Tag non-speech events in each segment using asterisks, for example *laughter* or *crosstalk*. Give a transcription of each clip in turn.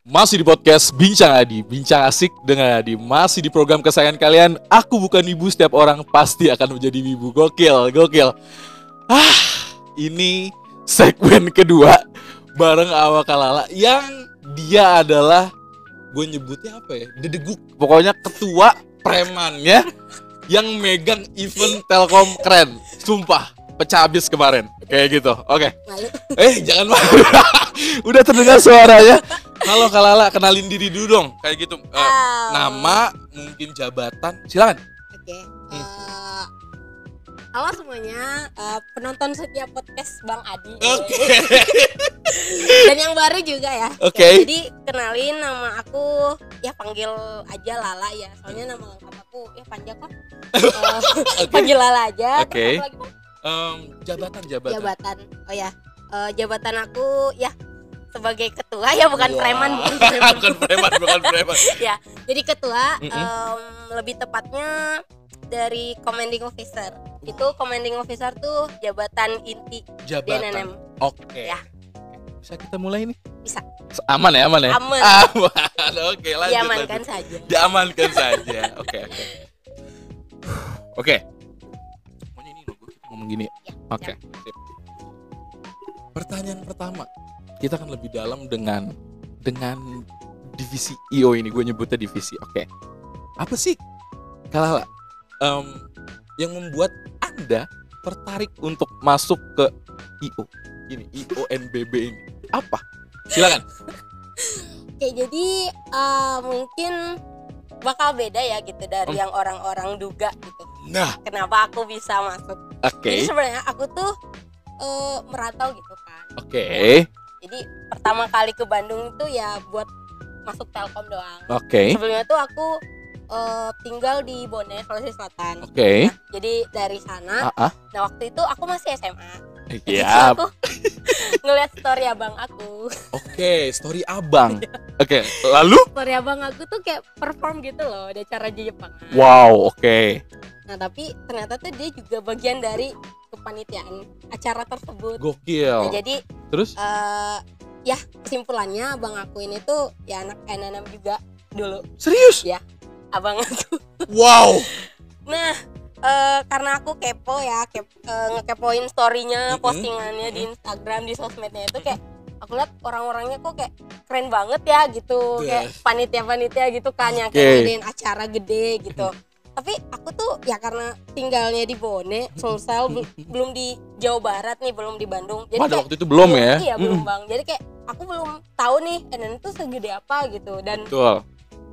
Masih di podcast Bincang Adi, Bincang Asik dengan Adi. Masih di program kesayangan kalian Aku bukan ibu, setiap orang pasti akan menjadi ibu. Gokil, gokil. Ah, ini segmen kedua Bareng Awak Kalala Yang dia adalah Gue nyebutnya apa ya? Dedeguk. Pokoknya ketua premannya Yang megang event Telkom keren Sumpah, pecah habis kemarin Kayak gitu, oke Malu. Eh jangan malu *laughs* Udah terdengar suaranya Halo Kalala, kenalin diri dulu dong Kayak gitu Eh, Ah. Nama, mungkin jabatan Silakan Oke. Hmm. eh, halo semuanya, eh, penonton setiap podcast Bang Adi. Oke *laughs* Dan yang baru juga ya. Oke. Ya, jadi kenalin nama aku ya panggil aja Lala ya. Soalnya nama lengkap aku ya panjang kok. *laughs* Eh, panggil Lala aja. Oke. Lagi, Em, Jabatan, jabatan Jabatan. Oh ya. Eh, jabatan aku ya sebagai ketua ya bukan Wah. *laughs* preman bukan preman. bukan preman, bukan *laughs* preman ya jadi ketua em, lebih tepatnya dari commanding officer itu commanding officer tuh jabatan inti di Jabatan NNM Oke Ya. Bisa kita mulai nih? Bisa. Aman ya, aman ya? Aman. Aman, *laughs* oke lanjut diamankan lanjut. saja Diamankan saja Oke, oke Oke ngomong gini Ya, Oke, sip. Pertanyaan pertama, kita akan lebih dalam dengan dengan divisi IO ini, gue nyebutnya divisi. Oke, apa sih Kalala em, yang membuat anda tertarik untuk masuk ke IO ini IONBB ini? Apa? Silakan. oke jadi eh, mungkin bakal beda ya gitu dari Hmm. yang orang-orang duga gitu Nah, kenapa aku bisa masuk oke, jadi sebenarnya aku tuh eh, merantau gitu kan oke, jadi pertama kali ke Bandung itu ya buat masuk Telkom doang oke, sebelumnya tuh aku eh, tinggal di Bone Sulawesi Selatan oke. Nah, jadi dari sana Ah, ah. nah waktu itu aku masih SMA Iya, *laughs* aku ngeliat story abang aku oke. Story abang. Oke, lalu? story abang aku tuh kayak perform gitu loh di acara di Jepang Wow, oke. Nah tapi ternyata tuh dia juga bagian dari kepanitiaan acara tersebut Gokil. nah, jadi Terus? eh ya kesimpulannya abang aku ini tuh ya anak NNM juga dulu Serius? abang aku Wow. nah eh, karena aku kepo ya kep, eh, ngekepoin storynya Mm-mm. postingannya di Instagram di sosmednya itu kayak aku lihat orang-orangnya kok kayak keren banget ya gitu kayak Yes. panitia-panitia gitu kan yang kayak ngadain acara gede gitu tapi aku tuh ya karena tinggalnya di Bone Sulsel bel- *laughs* belum di Jawa Barat nih belum di Bandung jadi Pada kayak waktu itu belum ya? iya belum Mm, bang jadi kayak aku belum tahu nih NN itu segede apa gitu dan Betul.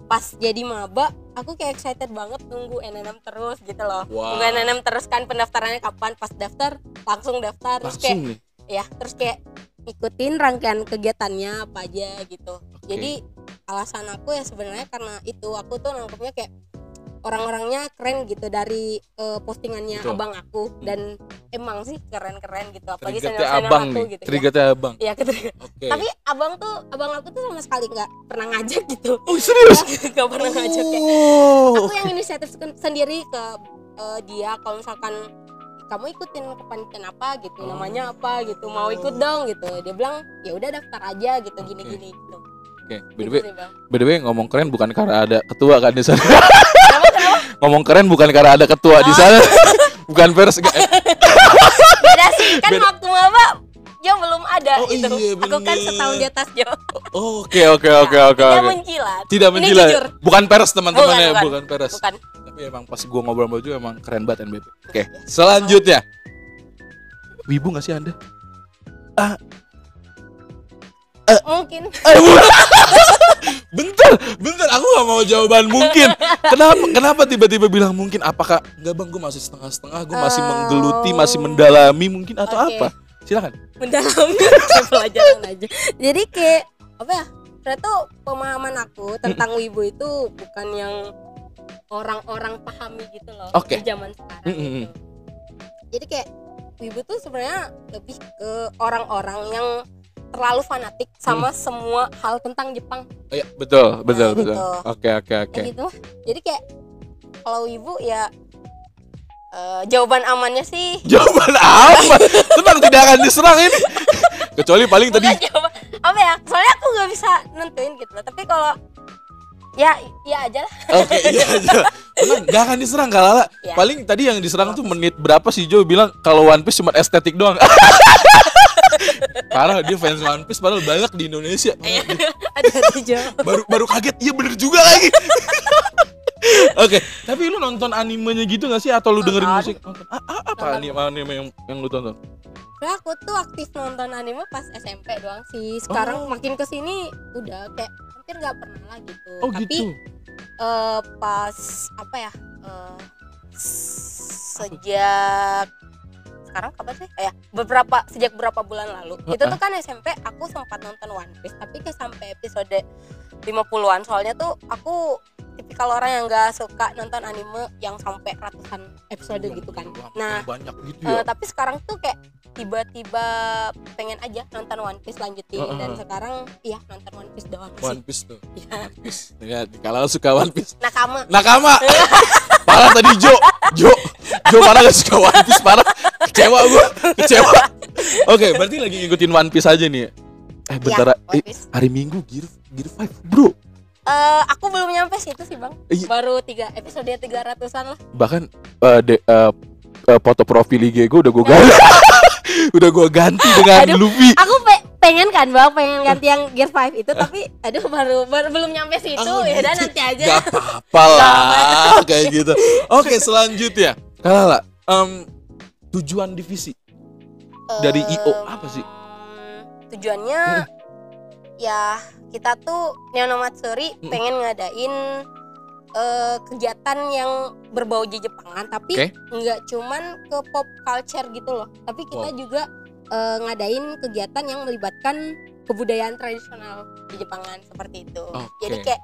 pas jadi maba aku kayak excited banget nunggu NNM terus gitu loh Wow. nunggu NNM terus kan pendaftarannya kapan pas daftar langsung daftar terus kayak Langsung nih. ya terus kayak ikutin rangkaian kegiatannya apa aja gitu Oke. jadi alasan aku ya sebenarnya karena itu aku tuh nangkepnya kayak orang-orangnya keren gitu dari eh, postingannya Betul. abang aku dan emang sih keren-keren gitu apalagi senior-senior abang aku nih. gitu ya. Abang. ya ketrigger. Oke. tapi abang tuh abang aku tuh sama sekali nggak pernah ngajak gitu Oh serius? *laughs* nggak pernah ngajak kayak Oh. aku yang inisiatif sen- sendiri ke eh, dia kalau misalkan kamu ikutin kepanitiaan apa gitu Oh. namanya apa gitu mau ikut dong gitu dia bilang ya udah daftar aja gitu Oke. gini gini gitu Oke, by the Gitu way, by the way ngomong keren bukan karena ada ketua kan di sana. Ngomong keren bukan karena ada ketua di Oh. sana. *laughs* bukan pers. *laughs* eh, beda sih kan Beda. waktu maba Jo belum ada Oh, gitu iya, aku kan setahun di atas Jo Oke, oke, oke, oke, tidak menjilat Tidak menjilat. Bukan pers teman-teman Bukan, ya, bukan. bukan pers. bukan Tapi emang pas gua ngobrol sama Ju emang keren banget NBP. Oke, selanjutnya. Wibu gak sih Anda? Mungkin Eh, *laughs* *laughs* bentar, bentar, aku gak mau jawaban mungkin. Kenapa, kenapa tiba-tiba bilang mungkin? Apakah enggak bang, gue masih setengah-setengah, gue masih Oh. menggeluti, masih mendalami mungkin atau Oke. apa? Silakan. mendalami *laughs* pelajaran aja jadi kayak apa ya ternyata tuh pemahaman aku tentang wibu itu bukan yang orang-orang pahami gitu loh Oke. di zaman sekarang Mm-mm. gitu. jadi kayak wibu tuh sebenarnya lebih ke orang-orang yang terlalu fanatik sama semua hal tentang Jepang Oh, iya, betul, betul, Nah, betul. gitu. Oke, oke, oke. gitu jadi kayak kalau wibu ya eh, jawaban amannya sih *laughs* Jawaban apa? Tenang, tidak akan diserang ini. *laughs* Kecuali paling tadi jawaban apa ya ya soalnya aku nggak bisa nentuin gitu loh tapi kalau ya iya aja lah Oke, iya *laughs* aja. Bener, gak akan diserang Kalala. Iya. Paling tadi yang diserang tuh menit berapa sih Jo bilang kalau One Piece cuma estetik doang. Parah dia fans One Piece padahal banyak di Indonesia. Iya. *laughs* Ada baru baru kaget iya bener juga lagi. *laughs* Oke, tapi lu nonton animenya gitu gak sih atau lu dengerin Nonton. musik? Nonton. A- a- apa Nonton. anime anime yang yang lu tonton? Nah, aku tuh aktif nonton anime pas SMP doang sih. Sekarang Oh. makin ke sini udah kayak hampir nggak pernah lah gitu. Oh Tapi gitu. eh, pas apa ya? eh, sejak sekarang kapan sih? Eh, ya, beberapa sejak beberapa bulan lalu. Itu Heeh. tuh kan SMP aku sempat nonton One Piece, tapi kayak sampai episode 50-an. Soalnya tuh aku tipikal orang yang nggak suka nonton anime yang sampai ratusan episode gitu kan. Wah, Nah, banyak gitu Eh, ya. tapi sekarang tuh kayak tiba-tiba pengen aja nonton One Piece lanjutin Heeh. dan sekarang iya nonton One Piece doang One sih. Piece tuh. Iya. One Piece. Ya, kalau suka One Piece Nakama. Nakama. *laughs* parah tadi Jo. Jo. Jo parah gak suka One Piece parah. Kecewa gua. Kecewa. Oke, berarti lagi ngikutin One Piece aja nih. Eh bentar. Iya, One eh, Piece. hari Minggu Gear Gear 5, Bro. Eh, aku belum nyampe situ sih bang. Iya. Baru tiga episode 300an lah. Bahkan eh, de, eh, eh, foto profil IG gue udah gue ganti. *laughs* udah gue ganti dengan Aduh. Luffy. Aku pe- pengen kan bang, pengen ganti yang Gear 5 itu tapi aduh baru, baru belum nyampe situ Oh, ya udah gitu. nanti aja. Gak apa-apa lah *laughs* kayak gitu. Oke, *laughs* selanjutnya. Kalala, em, tujuan divisi dari IO apa sih? Tujuannya ya kita tuh Neono Matsuri Mm. pengen ngadain eh, kegiatan yang berbau Jepangan tapi nggak cuman ke pop culture gitu loh tapi kita Wow. juga eh, ngadain kegiatan yang melibatkan kebudayaan tradisional di Jepangan seperti itu Oke. jadi kayak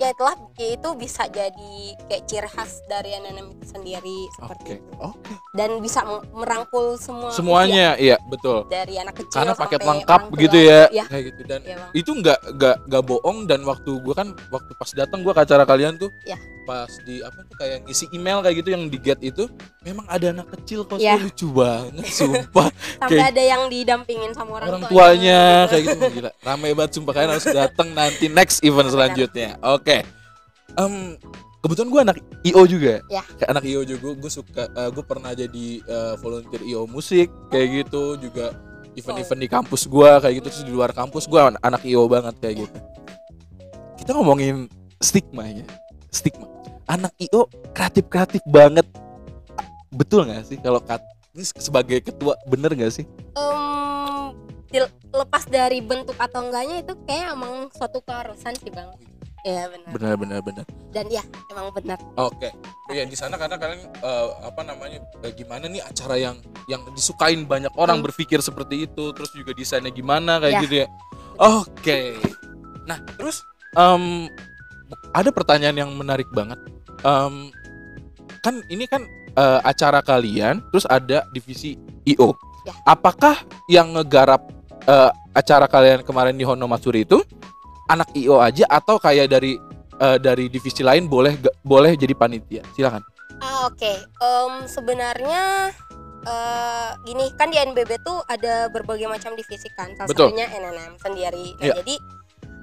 ya itulah ya itu bisa jadi kayak ciri khas dari NNM itu sendiri seperti itu. Oke. dan bisa merangkul semua Semuanya, iya betul. dari anak kecil Karena paket lengkap begitu ya, Iya, kayak gitu. Dan Bang. itu nggak nggak nggak bohong dan waktu gua kan waktu pas datang gua ke acara kalian tuh Iya. pas di apa tuh kayak ngisi email kayak gitu yang di get itu memang ada anak kecil kok. Iya. lucu banget sumpah. *laughs* Sampai kayak- ada yang didampingin sama orang, orang tuanya. kayak gitu. Gitu. *laughs* gila rame banget sumpah. Kalian harus datang nanti next event selanjutnya. Oke Em, kebetulan gue anak IO juga. Ya. kayak anak IO juga gue suka gue pernah jadi eh, volunteer IO musik kayak gitu juga event-event di kampus gue kayak gitu terus di luar kampus gue anak IO banget kayak gitu. Kita ngomongin stigma ya. Stigma. Anak IO kreatif kreatif banget. Betul nggak sih kalau kat ini sebagai ketua bener nggak sih? Dil- lepas dari bentuk atau enggaknya itu kayak emang suatu keharusan sih bang Iya benar benar benar benar dan ya emang benar Oke, ya di sana karena kalian eh, apa namanya eh, gimana nih acara yang yang disukain banyak orang Hmm. berpikir seperti itu, terus juga desainnya gimana kayak Ya. gitu ya. Oke, nah terus em, ada pertanyaan yang menarik banget. Em, kan ini kan eh, acara kalian, terus ada divisi IO. Ya. Apakah yang ngegarap eh, acara kalian kemarin di Honomatsuri itu anak IO aja atau kayak dari eh, dari divisi lain boleh boleh jadi panitia? Silakan. Ah oke. Em, sebenarnya eh, gini kan di NBB tuh ada berbagai macam divisi kan. Salah Betul. satunya NNM sendiri. Nah Iya. jadi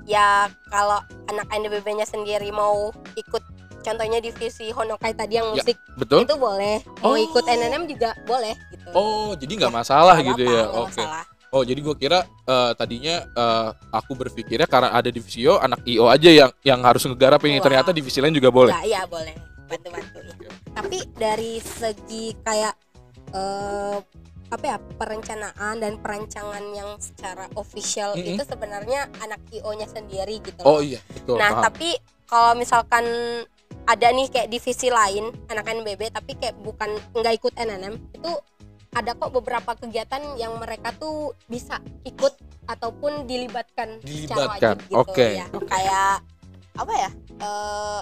ya kalau anak NBB-nya sendiri mau ikut contohnya divisi Honokai tadi yang Ya, musik betul. itu boleh. Mau Oh. ikut NNM juga boleh gitu. Oh jadi nggak masalah Nggak gitu apa-apa, ya? oke. masalah. Oh jadi gua kira eh, tadinya eh, aku berpikirnya karena ada divisi IO anak IO aja yang yang harus ngegarap ini Wah. ternyata divisi lain juga boleh Nggak, iya boleh bantu-bantu ya. tapi dari segi kayak eh, apa ya perencanaan dan perancangan yang secara official Mm-mm. itu sebenarnya anak IO-nya sendiri gitu oh loh. iya betul nah paham. tapi kalau misalkan ada nih kayak divisi lain anak NBB tapi kayak bukan nggak ikut NNM itu ada kok beberapa kegiatan yang mereka tuh bisa ikut ataupun dilibatkan, secara Dilibatkan, wajib gitu oke. ya kayak apa ya eh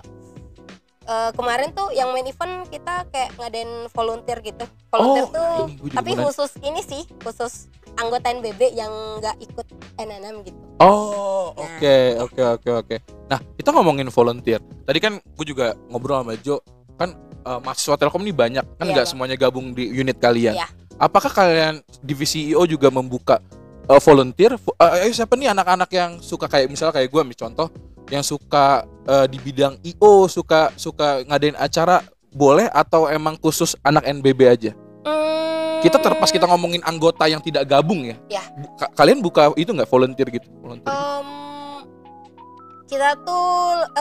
eh, kemarin tuh yang main event kita kayak ngadain volunteer gitu volunteer Oh, tuh ini tapi nanya. khusus ini sih khusus anggota NBB yang nggak ikut NNM gitu Oh, Nah. oke, oke, oke, oke. Nah, kita ngomongin volunteer. Tadi kan gue juga ngobrol sama Jo, kan eh, mahasiswa Telkom ini banyak, kan Iya, nggak Bang. semuanya gabung di unit kalian. Iya. Apakah kalian divisi IO juga membuka eh, volunteer vo- eh, siapa nih anak-anak yang suka kayak misalnya kayak gue ambil contoh yang suka eh, di bidang IO suka suka ngadain acara boleh atau emang khusus anak NBB aja Hmm, kita terpas kita ngomongin anggota yang tidak gabung ya Ya. Bu- ka- kalian buka itu nggak volunteer gitu volunteer Em, kita tuh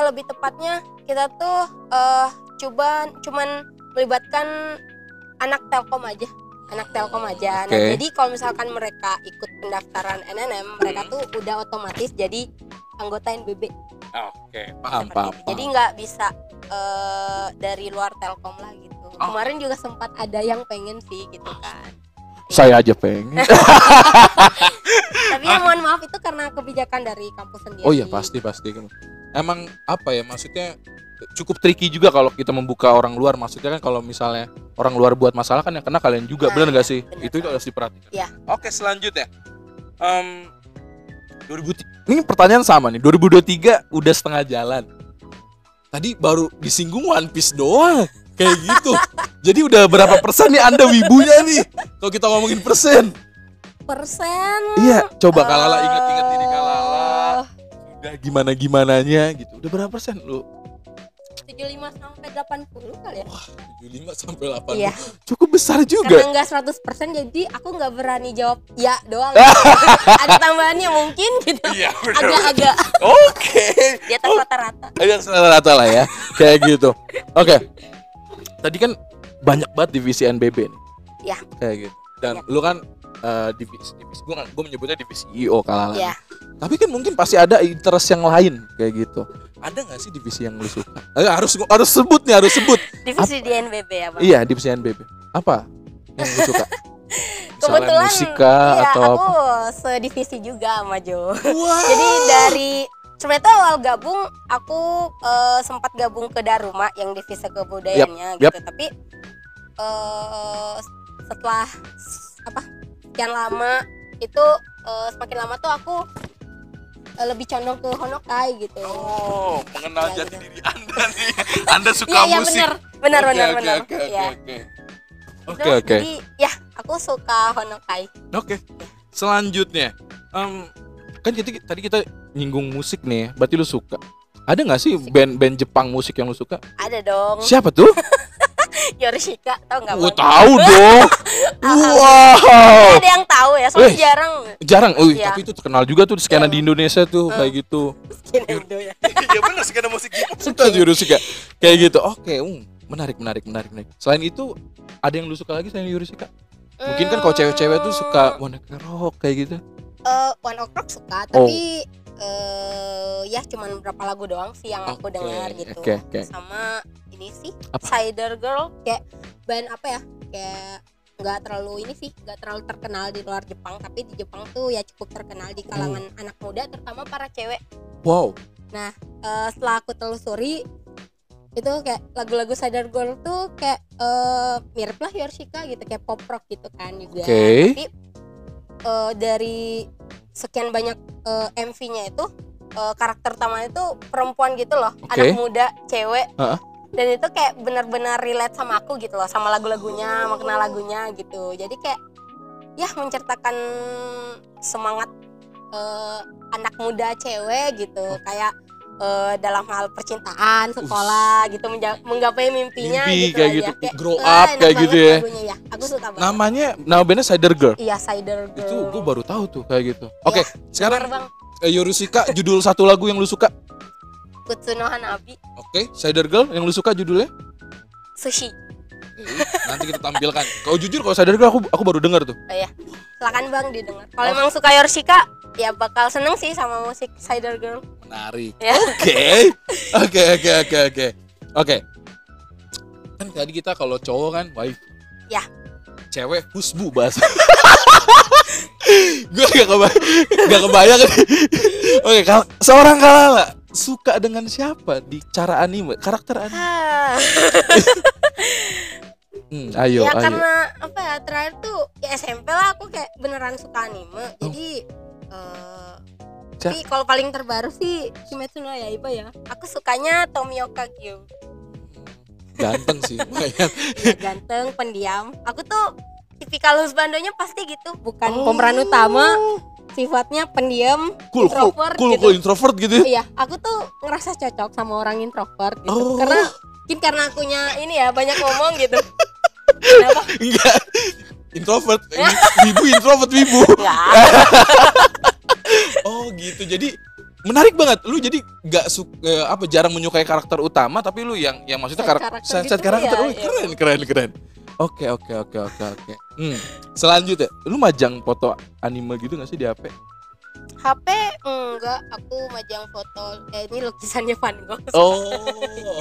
lebih tepatnya kita tuh eh coba cuman melibatkan anak Telkom aja anak Telkom aja. Nah, Oke. jadi kalau misalkan mereka ikut pendaftaran NNM, mereka Hmm. tuh udah otomatis jadi anggota NBB. oke paham Seperti paham, itu. Jadi nggak bisa eh, dari luar Telkom lah gitu. Oh. Kemarin juga sempat ada yang pengen sih gitu kan. saya aja pengen *laughs* Tapi ya mohon maaf itu karena kebijakan dari kampus sendiri. oh iya pasti pasti emang apa ya maksudnya cukup tricky juga kalau kita membuka orang luar. Maksudnya kan kalau misalnya orang luar buat masalah kan yang kena kalian juga Nah, benar nggak sih? benar itu harus diperhatikan. Iya. oke selanjutnya. Em, 2003 ini pertanyaan sama nih 2023 udah setengah jalan. Tadi baru disinggung One Piece doang kayak gitu. *laughs* Jadi udah berapa persen nih anda wibunya nih? Kalau kita ngomongin persen. Persen. iya coba eh, kalala ingat-ingat ini kalala udah gimana gimananya gitu udah berapa persen lu 75 sampai 80 kali ya. 75 sampai 80 Iya. cukup besar Karena juga enggak 100% jadi aku nggak berani jawab ya doang. *laughs* Ada tambahannya mungkin gitu. iya Agak-agak oke di atas rata-rata. Ayo rata lah ya kayak gitu oke tadi kan banyak banget divisi NBB nih Ya. kayak gitu dan Ya. lu kan eh, divisi divisi gue gue menyebutnya divisi IO kalala Ya. Tapi kan mungkin pasti ada interest yang lain kayak gitu ada nggak sih divisi yang lu suka Eh, harus harus sebut nih harus sebut Divisi di NBB ya, Bang. iya divisi NBB apa yang lu suka *laughs* Misalnya Kebetulan musika iya, atau aku apa sedivisi juga sama Jo. Wow. Jadi dari sebenarnya awal gabung aku eh, sempat gabung ke Daruma yang divisi kebudayaannya Yap, gitu. Tapi eh, setelah apa sekian lama itu eh, semakin lama tuh aku lebih condong ke Honokai gitu. Oh, mengenal Ya, jati gitu. diri Anda nih. Anda suka Iya iya musik. benar benar Oke, benar oke, benar. Oke, Iya. oke, oke. Itu, Oke, ya aku suka Honokai. Oke. Selanjutnya, em, kan kita tadi kita nyinggung musik nih, berarti lu suka. Ada nggak sih band-band Jepang musik yang lu suka? Ada dong Siapa tuh? *laughs* Yorishika tau nggak? Gua Bang? tahu *laughs* dong. wow. Ada yang tahu ya, soalnya Wih. jarang Jarang, Wih, Iya. tapi itu terkenal juga tuh di skena di Indonesia tuh Eh. kayak gitu. Skin Indo ya. *laughs* Iya benar skena musik Jepang. Kita Yurusika. Kayak gitu. Oke, um, menarik, menarik, menarik, menarik. Selain itu, ada yang lu suka lagi selain Yurusika? Mungkin kan kalau cewek-cewek tuh suka wanita rock kayak gitu. eh One Ok Rock suka, Oh. tapi eh ya cuman berapa lagu doang sih yang aku Oke, dengar gitu. oke, oke. Sama ini sih Apa? Cider Girl kayak band apa ya? Kayak nggak terlalu ini sih, nggak terlalu terkenal di luar Jepang, tapi di Jepang tuh ya cukup terkenal di kalangan Hmm. anak muda, terutama para cewek. Wow. Eh, setelah aku telusuri itu kayak lagu-lagu Cider Girl tuh kayak eh mirip lah Yorshika gitu kayak pop rock gitu kan juga. Oke. Tapi eh, dari sekian banyak eh, MV-nya itu eh, karakter utamanya itu perempuan gitu loh, Oke. anak muda, cewek. Heeh. Dan itu kayak benar-benar relate sama aku gitu loh, sama lagu-lagunya, makna lagunya gitu. Jadi kayak ya menceritakan semangat eh, anak muda cewek gitu, kayak eh, dalam hal percintaan, sekolah gitu, menja- menggapai mimpinya Mimpi gitu kayak gitu, ya. grow up kayak gitu ya. lagunya ya. Aku suka banget. Namanya nama bandnya Cider Girl. Iya, Cider Girl. Itu gue baru tahu tuh kayak gitu. Oke, Bener, sekarang Bang. eh, Yorusika judul satu lagu yang lu suka. Kutsuno Hanabi Oke, Cider Girl yang lu suka judulnya? Sushi. Oke, nanti kita tampilkan. Kalau jujur kalau Cider Girl aku aku baru dengar tuh. Oh ya. Silakan Bang didengar. Kalau Oh. emang suka Yorshika, ya bakal seneng sih sama musik Cider Girl. Menarik. Ya. Oke. Oke, oke, oke, oke. Oke. Kan tadi kita kalau cowok kan wife. Ya. Cewek husbu bahasa. *laughs* gue gak kebayang, gak kebayang. Oke, kal- seorang kalala suka dengan siapa di cara anime, karakter anime? Ah. *laughs* Hmm, ayo, ya ayo. karena apa ya terakhir tuh ya SMP lah aku kayak beneran suka anime. Oh. Jadi eh Ca- tapi kalau paling terbaru sih Kimetsu no Yaiba ya. Aku sukanya Tomioka Kyo. Ganteng sih, *laughs* lumayan. Dia ganteng, pendiam. Aku tuh tipikal husbandonya pasti gitu, bukan Oh. pemeran utama, sifatnya pendiam Cool, cool, introvert cool, gitu. cool, introvert gitu. ya? iya aku tuh ngerasa cocok sama orang introvert gitu Oh. karena mungkin karena akunya ini ya banyak ngomong gitu *laughs* kenapa Enggak. Introvert. *laughs* Wibu introvert wibu. Enggak. *laughs* Oh gitu. Jadi menarik banget. Lu jadi nggak suka apa jarang menyukai karakter utama tapi lu yang yang maksudnya Side karak- karakter side- gitu karakter. ya, Oh, iya. keren keren keren. Oke oke oke oke oke. Hmm. Selanjutnya, lu majang foto anime gitu gak sih di HP? HP enggak aku majang foto eh ini lukisannya Van Gogh Oh,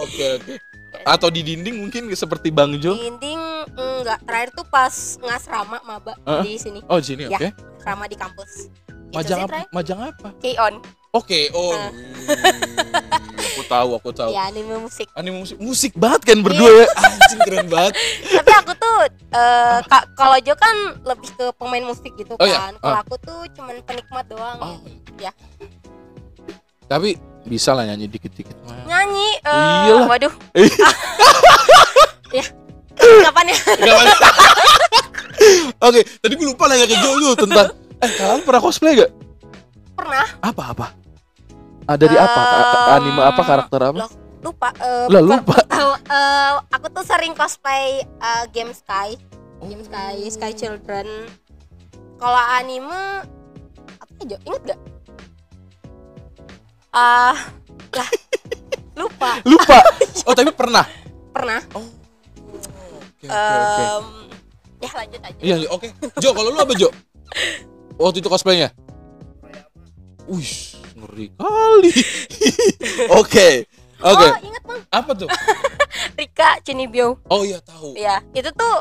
oke oke. Atau di dinding mungkin seperti Bang Jo? dinding enggak terakhir tuh pas ngasrama maba Heeh. di sini Oh, di sini Ya. oke. asrama di kampus Majang apa? Majang apa? K-on Oke, oh. Nah. hmm, aku tahu, aku tahu. ya anime musik Anime musik, musik banget kan berdua ya. Anjing keren banget. tapi aku tuh eh, ka- kalau Jo kan lebih ke pemain musik gitu Oh, iya. kan kalau Ah. aku tuh cuman penikmat doang Oh. Ya. Tapi bisa lah nyanyi dikit-dikit nyanyi eh, Iyalah. waduh *laughs* ya *laughs* kapan ya *laughs* Nggak apa- Oke, tadi gue lupa nanya ke Jo dulu tentang eh kalian pernah cosplay gak? pernah Apa apa? Ah, dari apa? Ka- Anime apa karakter apa? loh, lupa Lah, per- lupa. tahu, *laughs* eh, aku tuh sering cosplay eh, game Sky game Sky Sky Children kalau anime apa aja inget gak ah lah *laughs* lupa Lupa. *laughs* Oh, tapi pernah. pernah Oh. Oke, oke, oke. Em, ya lanjut aja Iya, oke. Jo, kalau lu apa, Jo? Waktu itu cosplaynya? Wih, ngeri kali. *laughs* Oke. Oke. oh inget bang Apa tuh? *laughs* Rika Cinibyo Oh iya tahu. ya itu tuh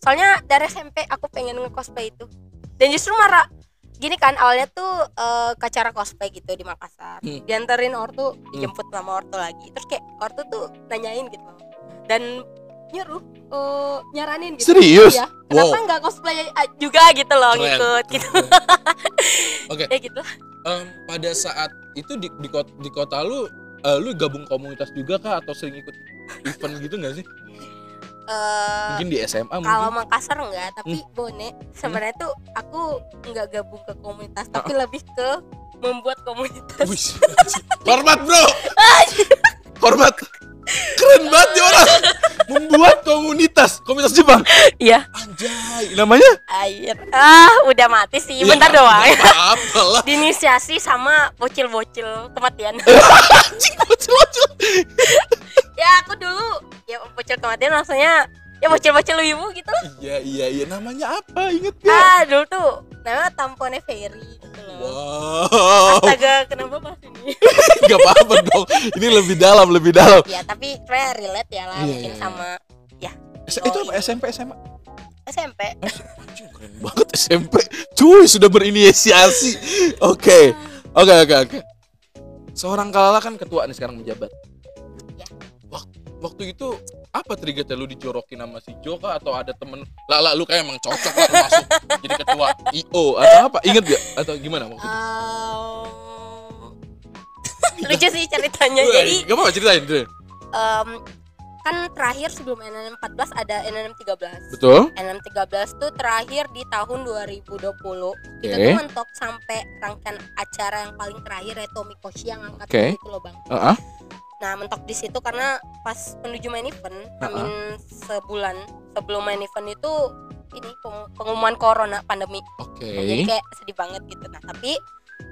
soalnya dari SMP aku pengen nge-cosplay itu dan justru marah gini kan awalnya tuh eh, ke acara cosplay gitu di Makassar Hmm. dianterin ortu dijemput sama ortu lagi terus kayak ortu tuh nanyain gitu dan nyuruh eh, nyaranin gitu Serius? ya kenapa Wow. nggak cosplay juga gitu loh Keren. ngikut gitu *laughs* Oke. ya gitu Em, pada saat itu di di kota, di kota lu eh, lu gabung komunitas juga kah atau sering ikut event gitu nggak sih? Eh, Mungkin di SMA kalau mungkin. Makassar enggak tapi Hmm. Bone sebenarnya tuh aku nggak gabung ke komunitas tapi Ah. lebih ke membuat komunitas Wih, *laughs* hormat bro. *laughs* Hormat. Keren banget nih orang. Membuat komunitas, komunitas Jepang. iya Anjay, namanya? air ah udah mati sih bentar Ya, doang nggak Apa *laughs* diinisiasi sama bocil-bocil kematian *laughs* bocil-bocil. ya aku dulu ya bocil kematian maksudnya ya bocil-bocil wibu gitu Iya iya iya namanya apa? Ingat gak? ah dulu tuh namanya tampone fairy gitu loh Wow. astaga kenapa bahas ini *laughs* Gak apa-apa dong. Ini lebih dalam, lebih dalam. ya tapi sebenarnya relate ya lah Iya, mungkin iya, sama S- itu apa? SMP SMA? SMP keren banget SMP. Cuy, sudah berinisiasi. Oke. Oke, oke, oke. Seorang Kalala kan ketua nih sekarang menjabat. Wak- Waktu itu apa triggernya lu dijorokin sama si Joka atau ada temen Lala lu kayak emang cocok lah lu masuk jadi ketua IO atau apa inget gak atau gimana waktu itu? *laughs* Lucu sih ceritanya jadi gak apa ceritain deh. kan terakhir sebelum NNM 14 ada NNM 13 Betul? NNM 13 tuh terakhir di tahun 2020 Oke. kita tuh mentok sampai rangkaian acara yang paling terakhir Retomi Koshi yang angkat Oke. itu loh bang Heeh. Nah mentok di situ karena pas menuju main event Uh-uh. amin sebulan sebelum main event itu ini peng- pengumuman corona pandemi Oke. jadi kayak sedih banget gitu nah tapi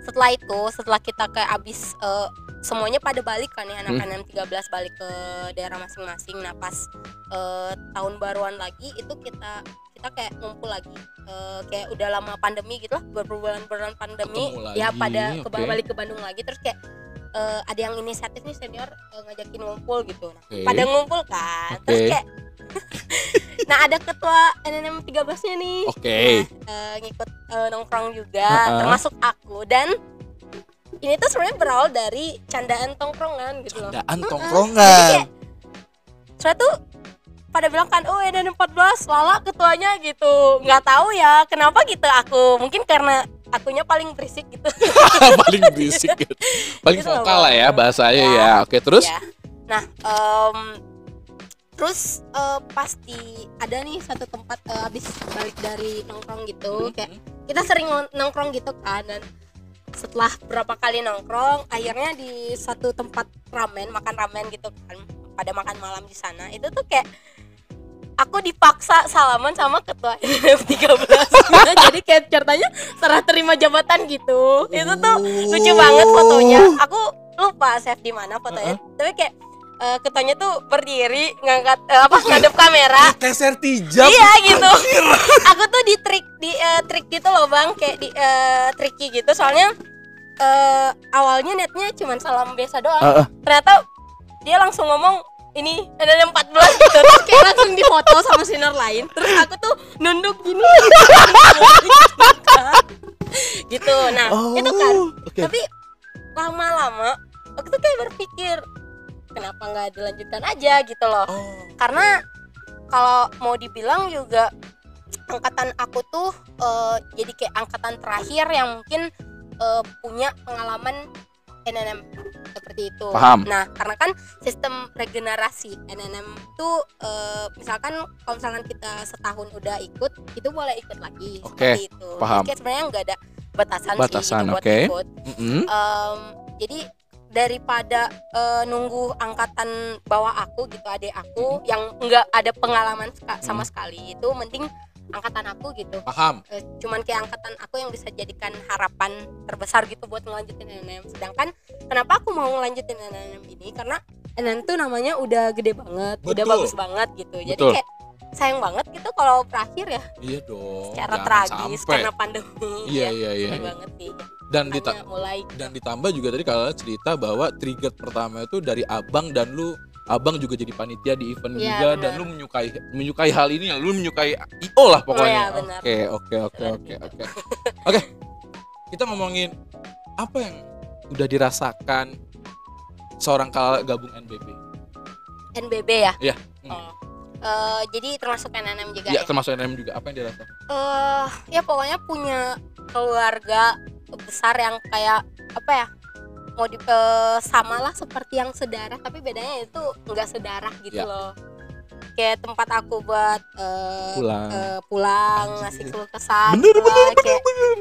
setelah itu setelah kita kayak abis eh, semuanya pada balik kan ya Hmm. anak-anak 13 balik ke daerah masing-masing nah pas eh, tahun baruan lagi itu kita kita kayak ngumpul lagi Eh, kayak udah lama pandemi gitu lah berbulan-bulan pandemi ya pada ke oke. balik ke Bandung lagi terus kayak eh, ada yang inisiatif nih senior eh, ngajakin ngumpul gitu nah, Oke. pada ngumpul kan Oke. terus kayak *laughs* nah ada ketua NNM 13 nya nih Oke. eh, ngikut eh, nongkrong juga Ha-ha. termasuk aku dan ini tuh sebenarnya berawal dari candaan tongkrongan gitu loh Daan Jadi tongkrongan. kayak soalnya tuh pada bilang kan oh ada 14 lala ketuanya gitu nggak tahu ya kenapa gitu aku mungkin karena akunya paling berisik gitu *laughs* paling berisik gitu. paling Gitu vokal lah ya bahasanya Ya. ya oke terus Ya. nah em, terus eh, pas di ada nih satu tempat eh, abis balik dari nongkrong gitu Hmm. kayak kita sering nongkrong gitu kan dan setelah berapa kali nongkrong akhirnya di satu tempat ramen makan ramen gitu kan pada makan malam di sana itu tuh kayak aku dipaksa salaman sama ketua *laughs* NMF 13 jadi kayak ceritanya serah terima jabatan gitu. Itu tuh lucu banget fotonya. Aku lupa save di mana fotonya. Tapi kayak uh, ketuanya tuh berdiri ngangkat uh, apa ngadep kamera. Teser tijab. Iya gitu. *laughs* Aku tuh di trik di uh, trik gitu loh bang. Kayak di uh, tricky gitu. Soalnya uh, awalnya netnya cuma salam biasa doang. Uh, uh. ternyata dia langsung ngomong ini ada 14 gitu. Terus kayak langsung difoto sama sinar lain. Terus aku tuh nunduk gini. Gitu. Nah oh, itu kan. okay. tapi lama-lama aku tuh kayak berpikir kenapa nggak dilanjutkan aja gitu loh. Oh. karena kalau mau dibilang juga angkatan aku tuh uh, jadi kayak angkatan terakhir yang mungkin uh, punya pengalaman NNM seperti itu. Paham. Nah, karena kan sistem regenerasi NNM itu uh, misalkan kalau misalkan kita setahun udah ikut, itu boleh ikut lagi okay. seperti itu. Paham. Jadi sebenarnya nggak ada batasan, batasan sih gitu okay. buat ikut. Mm -hmm. um, jadi daripada uh, nunggu angkatan bawah aku gitu adik aku yang nggak ada pengalaman sama sekali itu mending angkatan aku gitu. Paham. E, cuman kayak angkatan aku yang bisa jadikan harapan terbesar gitu buat ngelanjutin NNM sedangkan kenapa aku mau ngelanjutin NNM ini? Karena NNM tuh namanya udah gede banget Betul. udah bagus banget gitu. Betul. jadi kayak sayang banget gitu kalau berakhir ya. Iya dong secara tragis sampai. karena pandemi iya iya iya, iya. banget sih. Dan dita mulai. dan ditambah juga tadi kalau cerita bahwa trigger pertama itu dari abang dan lu abang juga jadi panitia di event ya, juga bener. dan lu menyukai menyukai hal ini ya lu menyukai io lah pokoknya oh, oke oke oke oke oke oke kita ngomongin apa yang udah dirasakan seorang kala gabung NBB NBB ya iya hmm. oh. Uh, jadi termasuk NNM juga ya, ya? termasuk NNM juga apa yang dirasakan uh, ya pokoknya punya keluarga besar yang kayak apa ya mau di uh, sama lah seperti yang sedarah tapi bedanya itu enggak sedarah gitu ya. loh kayak tempat aku buat uh, pulang uh, pulang ngasih keluh kesah bener, gitu bener, bener, kayak bener.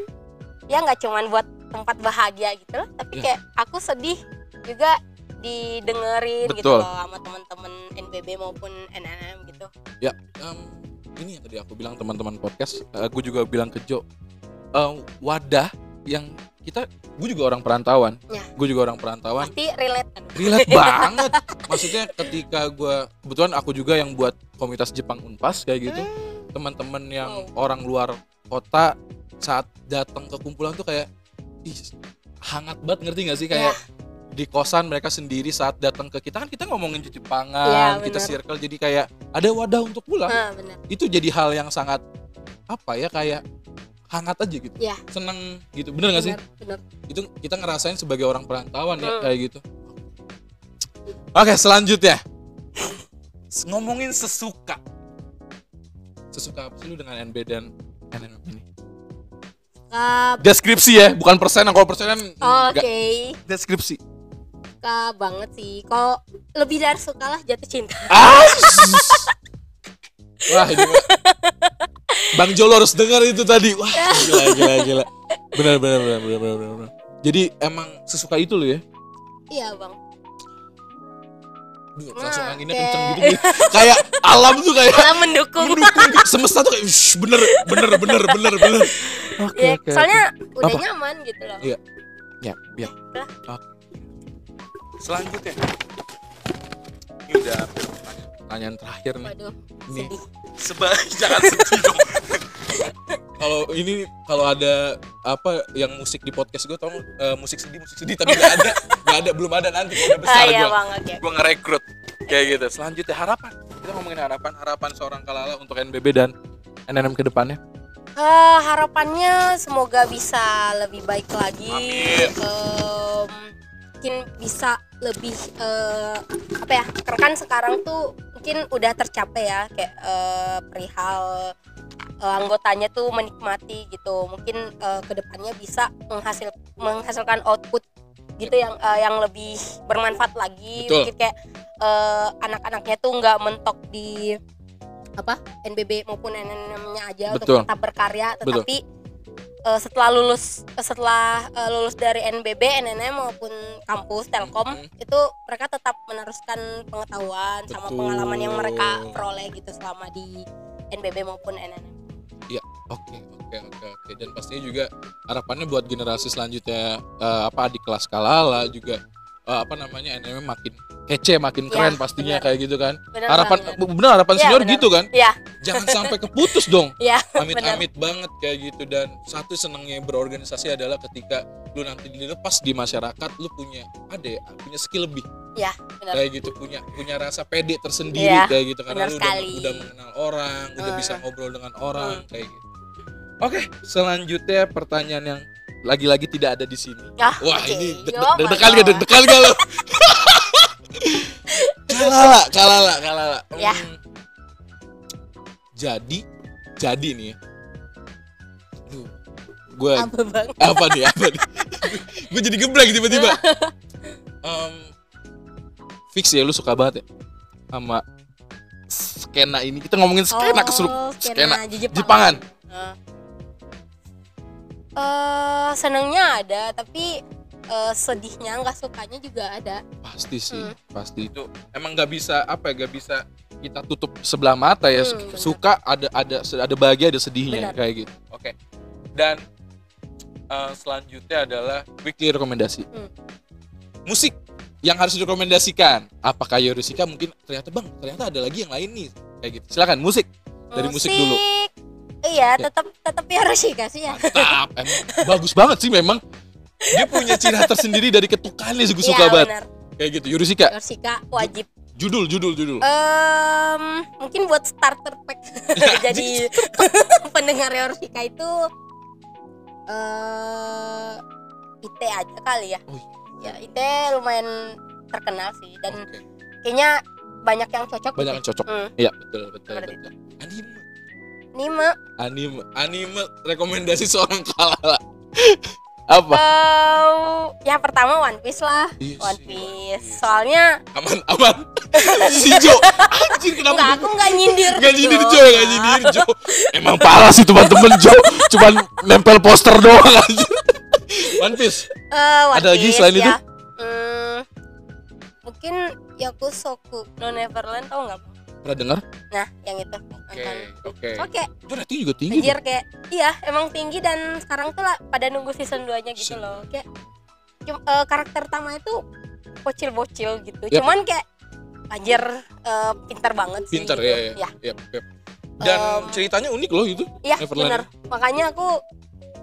ya nggak cuman buat tempat bahagia gitu loh tapi ya. kayak aku sedih juga didengerin gitu Betul. gitu loh sama teman-teman NBB maupun NNM gitu ya um, ini yang tadi aku bilang teman-teman podcast aku juga bilang ke Jo uh, wadah yang kita gue juga orang perantauan. Ya. gue juga orang perantauan. Pasti relate. Relate *laughs* banget. Maksudnya ketika gue kebetulan aku juga yang buat komunitas Jepang Unpas kayak gitu. Hmm. teman-teman yang orang luar kota saat datang ke kumpulan tuh kayak ih, hangat banget. Ngerti gak sih? Kayak ya. di kosan mereka sendiri saat datang ke kita. Kan kita ngomongin Jepangan ya, kita circle. Jadi kayak ada wadah untuk pulang. Ha, itu jadi hal yang sangat apa ya kayak hangat aja gitu. Ya. seneng gitu. Bener gak sih? Bener. itu kita ngerasain sebagai orang perantauan ya hmm. kayak gitu. Oke selanjutnya. Ngomongin sesuka. Sesuka apa sih? Lu dengan NB dan NNM ini? Uh, deskripsi ya bukan persenan kalau persenan oke. Okay. deskripsi. Suka banget sih. Kalau lebih dari suka lah jatuh cinta. Ah, wah ini *laughs* Bang Jolo harus dengar itu tadi. Wah, *laughs* gila gila gila. Benar benar benar benar benar benar. Jadi emang sesuka itu lo ya? Iya, Bang. Duh, nah, langsung anginnya kayak... kenceng gitu, gitu. kayak alam tuh kayak alam mendukung. mendukung semesta tuh kayak Shh, bener bener bener bener bener oke okay, ya, okay, soalnya okay. udah Apa? nyaman gitu loh iya ya ya oke selanjutnya ini udah pertanyaan terakhir nih. Waduh, ini sedih. Seba *laughs* jangan sedih dong. *laughs* kalau ini kalau ada apa yang musik di podcast gue tau uh, musik sedih musik sedih tapi gak ada gak ada belum ada nanti kalau udah besar ah, iya, gue okay. gue ngerekrut kayak gitu. Selanjutnya harapan. Kita ngomongin harapan harapan seorang kalala untuk NBB dan NNM ke depannya. Uh, harapannya semoga bisa lebih baik lagi. Amin. Um, mungkin bisa lebih uh, apa ya karena kan sekarang tuh mungkin udah tercapai ya kayak uh, perihal uh, anggotanya tuh menikmati gitu mungkin uh, ke depannya bisa menghasil menghasilkan output gitu yang uh, yang lebih bermanfaat lagi Betul. mungkin kayak uh, anak-anaknya tuh nggak mentok di apa NBB maupun NNM-nya aja Betul. untuk tetap berkarya tetapi eh, setelah lulus eh, setelah eh, lulus dari NBB, NNM maupun kampus Telkom Mhm. itu mereka tetap meneruskan pengetahuan sama Betul. pengalaman yang mereka peroleh gitu selama di NBB maupun NNM. Oke, oke, oke, oke. Dan pastinya juga harapannya buat generasi selanjutnya eh, apa di kelas kalala juga eh, apa namanya NMM makin kece, makin Ya, keren pastinya benar. kayak gitu kan. Benar harapan banget. benar harapan Iya, senior benar. gitu kan. Iya, Jangan sampai keputus dong. *laughs* iya, benar. Amit-amit banget kayak gitu dan satu senangnya berorganisasi adalah ketika lu nanti dilepas di masyarakat lu punya ada ya, punya skill lebih Iya, benar. kayak gitu punya punya rasa pede tersendiri Iya, kayak gitu karena lu udah, sekali. udah mengenal orang udah Hmm. bisa ngobrol dengan orang kayak gitu oke selanjutnya pertanyaan yang lagi-lagi tidak ada di sini Ah, wah oke. ini deg- Yo, deg- deg-degan gak deg-degan gak lo *laughs* kalala kalala kalala Ya. Hmm. jadi jadi nih ya gue Apa bang? apa nih apa nih gue jadi geblek tiba-tiba *laughs* Em, fix ya lu suka banget ya sama skena ini kita ngomongin skena Oh, skena di Jepang. Jepangan Eh, eh, senengnya ada, tapi eh, sedihnya nggak sukanya juga ada. pasti sih Hmm. pasti itu emang nggak bisa apa ya nggak bisa kita tutup sebelah mata ya Hmm, suka ada ada ada bahagia ada sedihnya Benar. kayak gitu oke dan eh, selanjutnya adalah weekly rekomendasi Hmm. musik yang harus direkomendasikan apakah Yorishika mungkin ternyata bang ternyata ada lagi yang lain nih kayak gitu silakan musik Dari musik dulu. Iya, Ya. tetap tetap Yorushika sih ya. mantap emang bagus banget sih memang dia punya ciri khas tersendiri dari ketukannya gue suka Iya, banget kayak gitu Yorishika Yorushika wajib. judul judul judul Em, mungkin buat starter pack. *laughs* *laughs* Jadi pendengar Yorushika itu eh IT aja kali ya. Oh, Ya, IT lumayan terkenal sih dan Oke. kayaknya banyak yang cocok. banyak gitu. yang cocok Hmm. iya betul betul Seperti betul anime Anime anime anime rekomendasi seorang kalala apa eh ya pertama One Piece lah. Iya One Piece. Piece. Soalnya aman aman *laughs* si Jo anjir kenapa enggak aku enggak nyindir. Gak nyindir Jo. Jo, gak nyindir Jo Emang parah sih teman-teman Jo Cuman nempel poster doang aja One Piece Eh, One Ada lagi selain ya. itu? Hmm, mungkin Yakusoku no Neverland tau nggak? Pernah dengar? Nah, yang itu Oke. Oke Oke, Itu rating juga tinggi anjir kayak iya emang tinggi dan sekarang tuh lah pada nunggu season 2 nya gitu Season. loh. Kayak cum- eh, karakter utama itu bocil-bocil gitu. Yap. Cuman kayak anjir eh, pintar banget sih. Pintar gitu. ya, ya, Ya, Yap, yap. Dan Em, ceritanya unik loh itu iya bener. Makanya aku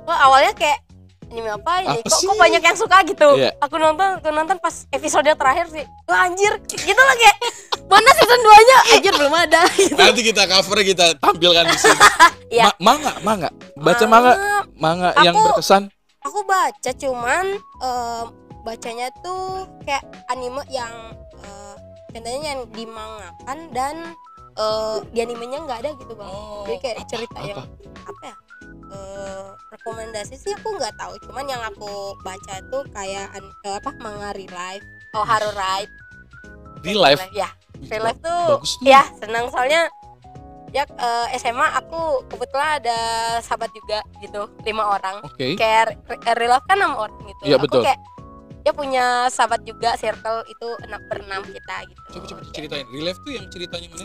wah awalnya kayak anime apa ini? Apa kok, sih? kok banyak yang suka gitu? Iya. Aku nonton, aku nonton pas episode terakhir sih. Wah anjir, gitu kayak mana season 2 nya? Anjir belum ada gitu. *laughs* Nanti kita cover kita tampilkan di sini *laughs* Iya. Ma- Manga, manga Baca manga Manga yang Aku- berkesan Aku baca cuman em, bacanya tuh kayak anime yang eh, contohnya yang dimangakan dan eh, di animenya nggak ada gitu bang. Jadi kayak Oh, cerita apa? yang apa ya? Eh, rekomendasi sih aku nggak tahu. Cuman yang aku baca tuh kayak eh, apa manga real life. Oh Haru Ride. Real life Ya, real life tuh Bagus tuh. ya senang. Soalnya ya eh, SMA aku kebetulan ada sahabat juga gitu lima orang. Oke. Kayak re- real life kan enam orang gitu. Iya, aku betul. kayak dia punya sahabat juga circle itu enam berenam kita gitu. Coba coba ceritain. Real life tuh yang ceritanya mana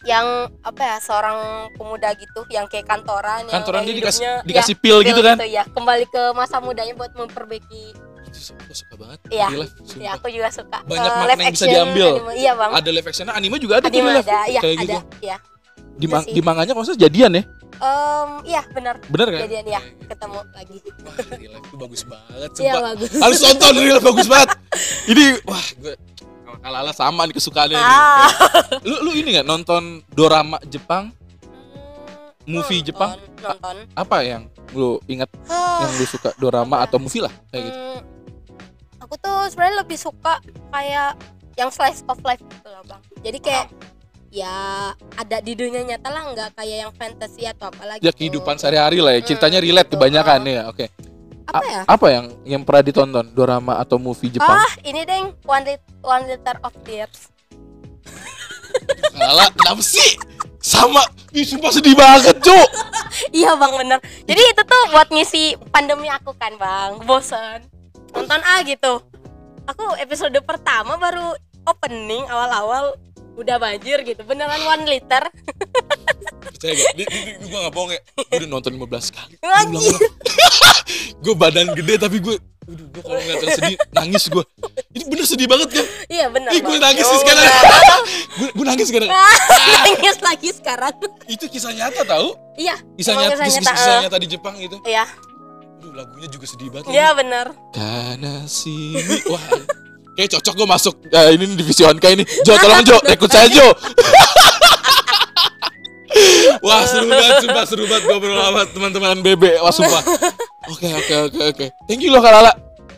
yang apa ya seorang pemuda gitu yang kayak kantoran yang Kantoran dia dikasih dikasih ya, pil gitu kan? ya. Kembali ke masa mudanya buat memperbaiki. Itu aku suka banget. Iya. Ya aku juga suka. Banyak Eh, makna yang bisa diambil. anime. iya bang. Ada live actionnya anime juga ada anime ada iya Kayak ada gitu iya. Di, ma- di manganya kalau jadian ya? Em, iya benar. Bener kan? Jadian ya gitu. ketemu lagi. Wah real life itu bagus banget iya bagus. Harus nonton real life bagus banget. *laughs* Ini wah gue kalau ala sama nih kesukaannya nih. ah. Lu lu ini nggak nonton dorama Jepang? Hmm, Movie nonton, Jepang? nonton. Apa yang lu ingat yang lu suka dorama atau movie lah kayak gitu? Hmm, aku tuh sebenarnya lebih suka kayak yang slice of life gitu loh bang. Jadi kayak ya ada di dunia nyata lah nggak kayak yang fantasy atau apa lagi ya kehidupan sehari-hari lah ya. Ceritanya Hmm, relate gitu. kebanyakan Ah. ya oke apa ya? apa yang yang pernah ditonton? Dorama atau movie Jepang? Ah ini deng one, Lit- one liter of tears. Alah, kenapa sih? Sama. Ih, sumpah sedih banget, Cuk. *laughs* iya bang bener. Jadi itu tuh buat ngisi pandemi aku kan bang. Bosen. Nonton ah gitu. Aku episode pertama baru opening awal-awal udah banjir gitu beneran one liter. Percaya gak? Di, di, di, gue gak bohong ya. Gue udah nonton 15 kali. Gue *laughs* badan gede tapi gue Aduh, gue kalau ngeliat yang sedih nangis gue Ini bener sedih banget kan iya bener Ih, gue nangis nih sekarang. *laughs* Gue, gue nangis sekarang. *laughs* Nangis lagi sekarang. Itu kisah nyata tau? Iya Kisah nyata, kisah nyata, kisah eh. nyata di Jepang gitu. iya. Aduh, lagunya juga sedih banget. Iya bener. Karena sini Wah Kayak cocok gue masuk. Eh, Ini divisi Onka ini. Jo tolong Jo. Rekrut saya Jo. *laughs* Wah seru banget Sumpah seru banget Ngobrol sama teman-teman BB Wah sumpah. Oke oke oke oke. Thank you loh Kak Lala.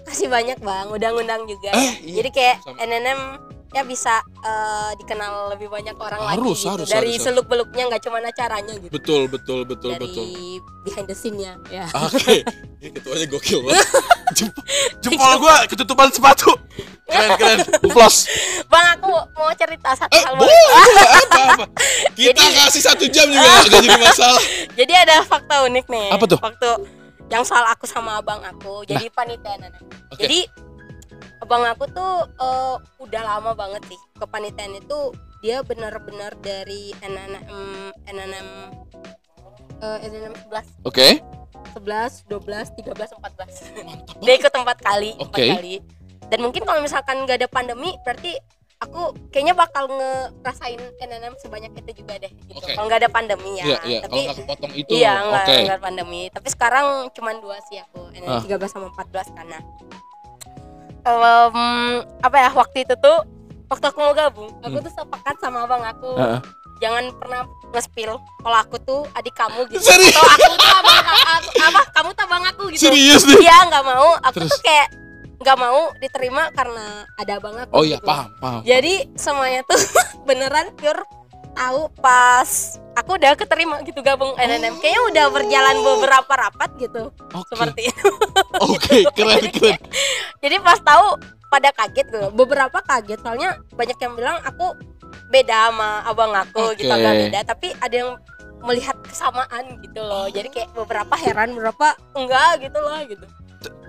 Kasih banyak bang. Udah ngundang juga. Eh, ya. iya. jadi kayak Sama. NNM ya bisa eh, dikenal lebih banyak orang lagi Harus, gitu. harus, dari harus, harus. seluk beluknya nggak cuma acaranya gitu. Betul betul betul dari betul. behind the scene-nya. Ya. Oke. Ini ketuanya gokil banget. *laughs* Jempol, jempol gue ketutupan sepatu. Keren keren. Plus bang aku mau cerita satu Eh hal. boleh. *laughs* Apa apa Kita kasih satu jam juga Gak jadi masalah. *laughs* Jadi ada fakta unik nih. Apa tuh? waktu yang soal aku sama abang aku jadi panitia Nana. Oke. jadi abang aku tuh eh, udah lama banget sih kepanitiaan itu dia benar-benar dari NNM NNM eh, NNM 11 Oke 11, 12, 13, 14 Mantap Dia ikut empat kali, empat Oke. kali. Dan mungkin kalau misalkan nggak ada pandemi, berarti aku kayaknya bakal ngerasain NNM sebanyak itu juga deh. Gitu. Oke. Kalau nggak ada pandemi ya. Iya iya Kalau Tapi gak kepotong itu iya nggak nggak pandemi. Tapi sekarang cuman dua sih aku, NNM Ah. 13 sama 14 karena em, apa ya waktu itu tuh waktu aku mau gabung, aku Hmm. tuh sepakat sama abang aku. Heeh. Jangan pernah nge-spill kalau aku tuh adik kamu gitu Serius? atau aku tuh abang aku, apa kamu tuh abang aku gitu Serius nih Iya nggak mau. Aku Terus? tuh kayak nggak mau diterima karena ada abang aku. Oh iya gitu. paham paham Jadi semuanya tuh *laughs* beneran pure tahu pas aku udah keterima gitu gabung NNM. Kayaknya udah berjalan beberapa rapat gitu. Oke Seperti itu. *laughs* Oke keren keren Jadi pas tahu pada kaget gitu. Beberapa kaget soalnya banyak yang bilang aku beda sama abang aku gitu Oke. agak beda. Tapi ada yang melihat kesamaan gitu loh. Jadi kayak beberapa heran, beberapa enggak gitu loh gitu.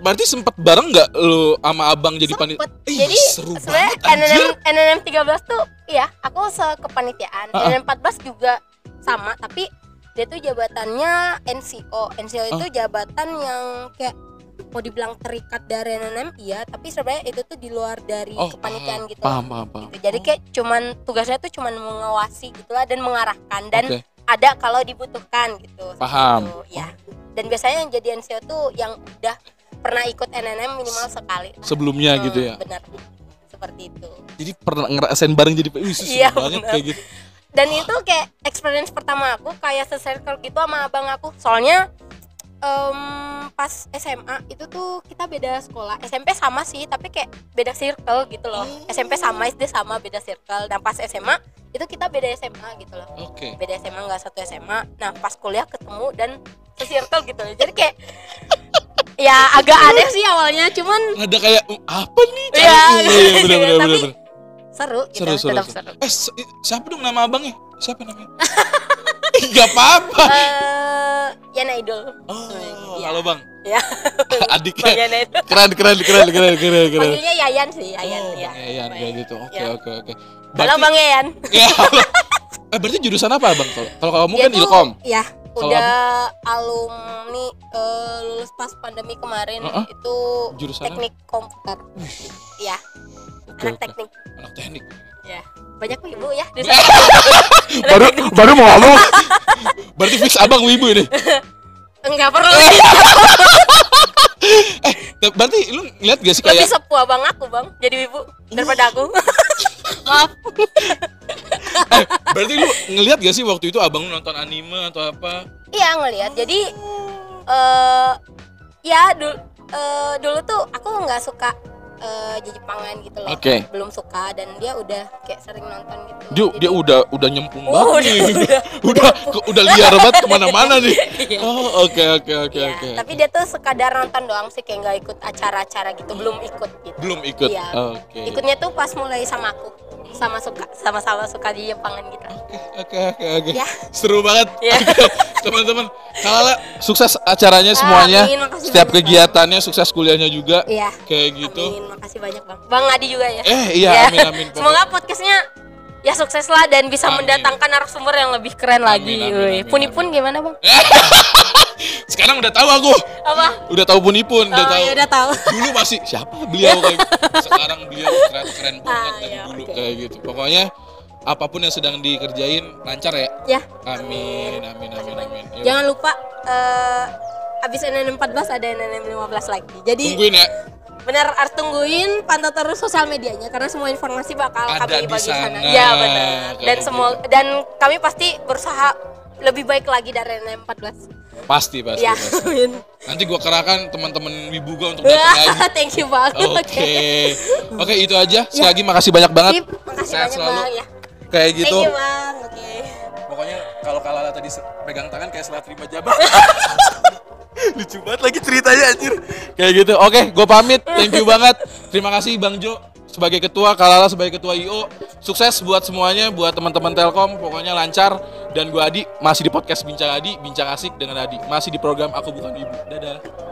Berarti sempet bareng gak lu sama abang jadi panitia? Jadi seru banget NNM NNM 13 tuh iya aku sekepanitiaan Ah, ah. NNM 14 juga sama tapi dia tuh jabatannya NCO NCO itu jabatan yang kayak mau dibilang terikat dari NNM iya tapi sebenarnya itu tuh di luar dari Oh kepanitiaan paham gitu paham paham, paham. Gitu. jadi kayak cuman tugasnya tuh cuman mengawasi gitulah dan mengarahkan dan Oke ada kalau dibutuhkan gitu Paham. itu, ya dan biasanya yang jadi NCO tuh yang udah pernah ikut NNM minimal sekali. sebelumnya Hmm, gitu ya? benar. Seperti itu. Jadi pernah ngerasain bareng jadi Wih, seru Iya, banget bener. kayak gitu. Dan itu kayak experience pertama aku kayak se-circle gitu sama abang aku. Soalnya em, pas SMA itu tuh kita beda sekolah. SMP sama sih tapi kayak beda circle gitu loh. SMP sama SD sama beda circle. Dan pas SMA itu kita beda SMA gitu loh. Oke. Beda SMA nggak satu SMA nah pas kuliah ketemu dan se-circle gitu jadi kayak ya agak aneh sih awalnya cuman ada kayak "Uh, apa nih? Iya, Iya, bener, bener, bener, tapi bener. seru gitu seru seru, tetap seru. seru. Eh si- siapa dong nama abangnya? Siapa namanya? *laughs* Gak apa-apa. Eh Yana Idol. Oh Iya. halo bang. Ya. *laughs* Adiknya Bang Yana Idol. Keren keren keren keren keren keren. Panggilnya Yayan sih Yayan oh ya. Yayan kayak gitu. Oke Ya. oke oke. Halo Bang Yayan. *laughs* Ya halo. eh berarti jurusan apa bang? Kalau kalau kamu Dia kan tuh- ilkom. ya udah alumni eh, lulus pas pandemi kemarin Heeh. itu Jurusan apa? teknik komputer. Ya anak teknik. Anak teknik. Ya banyak ibu ya di *laughs* sana. Baru baru mau ngomong. *laughs* Berarti fix abang wibu ini? Enggak perlu. *laughs* Eh, berarti lu ngeliat gak sih lebih kayak sepuh abang aku bang jadi ibu daripada aku maaf. *laughs* Eh, berarti lu ngeliat gak sih waktu itu abang lu nonton anime atau apa? Iya ngelihat. Jadi eh ya dulu dulu tuh aku nggak suka eh Jepangan gitu loh. Oke. Belum suka dan dia udah kayak sering nonton gitu. dia Jadi- dia udah udah nyempung Oh, banget nih udah, *laughs* udah, udah ke- udah liar banget ke mana-mana nih *laughs* Iya. oh oke oke oke Iya, oke Tapi dia tuh sekadar nonton doang sih kayak nggak ikut acara-acara gitu, belum ikut gitu. belum ikut Iya. oke Ikutnya tuh pas mulai sama aku. sama suka sama-sama suka di Jepangan gitu Oke oke oke. Ya. Seru banget. *laughs* Ya. Teman-teman, Kalala sukses acaranya semuanya. amin, Setiap kegiatannya sukses kuliahnya juga. Iya. Kayak gitu. Amin, makasih banyak bang. Bang Adi juga ya. Eh, iya, Ya. amin, amin. *laughs* Semoga podcastnya ya sukses lah dan bisa Amin. mendatangkan narasumber yang lebih keren lagi. amin, Woi. amin, Puni-pun gimana bang? *laughs* Sekarang udah tahu aku. Apa? Udah tahu punipun, udah Oh, tahu. ya udah tahu. *laughs* Dulu masih siapa beliau kayak gitu. Sekarang beliau keren keren banget Ah, iya, dulu oke. kayak gitu. Pokoknya apa pun yang sedang dikerjain lancar ya. Ya. Amin, amin, amin, amin. Yuk. Jangan lupa eh abis NNM 14 ada NNM 15 lagi. Jadi Tungguin ya. Benar harus tungguin pantau terus sosial medianya karena semua informasi bakal Ada kami di bagi sana. sana. Ya benar. Dan gitu. semua dan kami pasti berusaha lebih baik lagi dari NNM 14. Pasti, pasti. Ya. pasti. amin. Nanti gua kerahkan teman-teman wibu gua untuk datang lagi. *laughs* Thank you banget. Oke. *laughs* Oke, itu aja. Sekali lagi makasih banyak banget. Sip, makasih Sehat banyak selalu. bang ya. Kayak gitu. Thank you bang. Oke. Pokoknya kalau Kalala tadi pegang tangan kayak setelah terima jabah. *laughs* Lucu banget lagi ceritanya anjir. Kayak gitu. Oke, gue pamit. Thank you banget. Terima kasih Bang Jo sebagai ketua, Kalala sebagai ketua IO. Sukses buat semuanya, buat teman-teman Telkom. Pokoknya lancar. Dan gue Adi masih di podcast Bincang Adi, Bincang Asik dengan Adi. Masih di program Aku Bukan Ibu. Dadah.